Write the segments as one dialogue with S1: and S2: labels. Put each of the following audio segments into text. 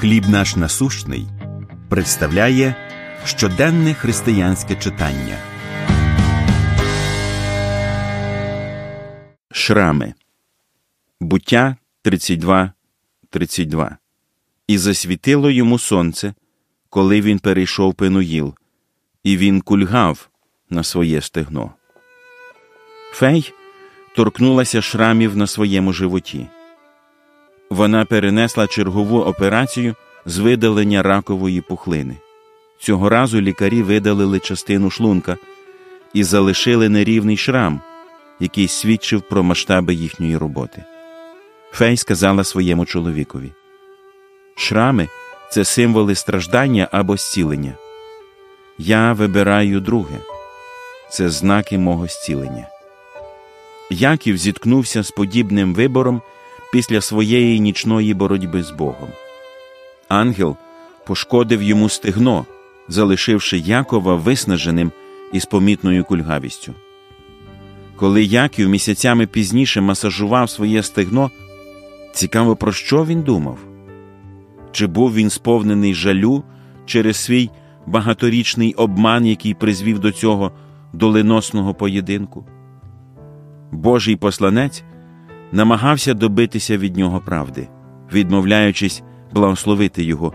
S1: Хліб наш насущний представляє щоденне християнське читання. Шрами. Буття 32, 32. І засвітило йому сонце, коли він перейшов Пенуїл, і він кульгав на своє стегно. Фей торкнулася шрамів на своєму животі. Вона перенесла чергову операцію з видалення ракової пухлини. Цього разу лікарі видалили частину шлунка і залишили нерівний шрам, який свідчив про масштаби їхньої роботи. Фей сказала своєму чоловікові: Шрами це символи страждання або зцілення. Я вибираю друге це знаки мого зцілення. Яків зіткнувся з подібним вибором після своєї нічної боротьби з Богом. Ангел пошкодив йому стегно, залишивши Якова виснаженим і з помітною кульгавістю. Коли Яків місяцями пізніше масажував своє стегно, цікаво, про що він думав? Чи був він сповнений жалю через свій багаторічний обман, який призвів до цього доленосного поєдинку? Божий посланець намагався добитися від нього правди, відмовляючись благословити його,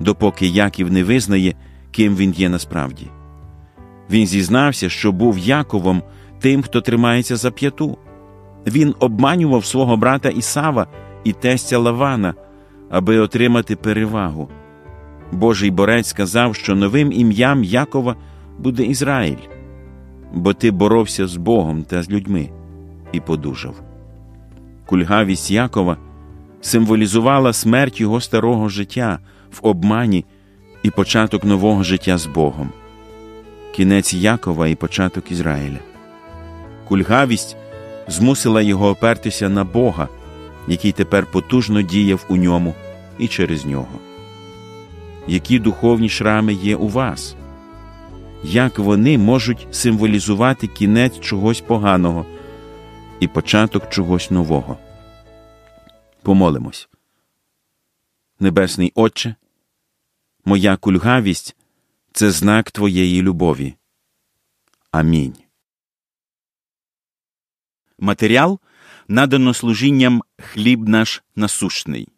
S1: допоки Яків не визнає, ким він є насправді. Він зізнався, що був Яковом тим, хто тримається за п'яту. Він обманював свого брата Ісава і тестя Лавана, аби отримати перевагу. Божий борець сказав, що новим ім'ям Якова буде Ізраїль, бо ти боровся з Богом та з людьми і подужав. Кульгавість Якова символізувала смерть його старого життя в обмані і початок нового життя з Богом, кінець Якова і початок Ізраїля. Кульгавість змусила його опертися на Бога, який тепер потужно діяв у ньому і через нього. Які духовні шрами є у вас? Як вони можуть символізувати кінець чогось поганого і початок чогось нового? Помолимось. Небесний Отче, моя кульгавість це знак Твоєї любові. Амінь. Матеріал надано служінням хліб наш насущний.